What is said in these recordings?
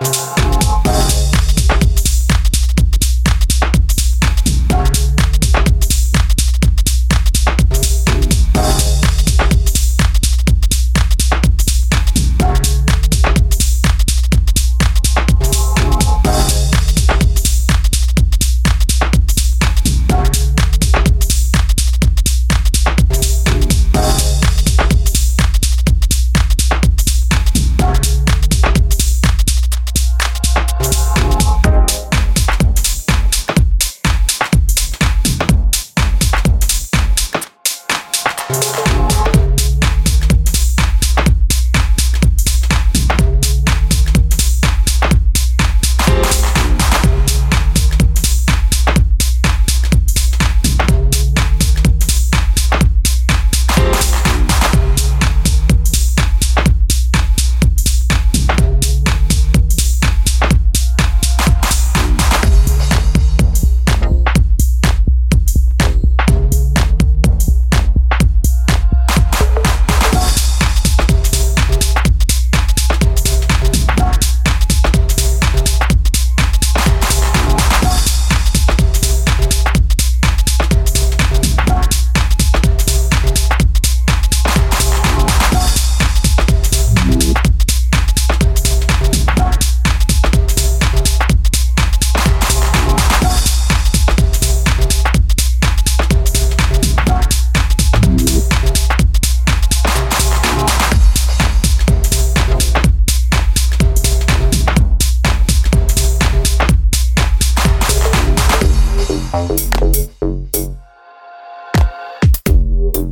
Bye.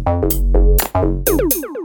Thank you.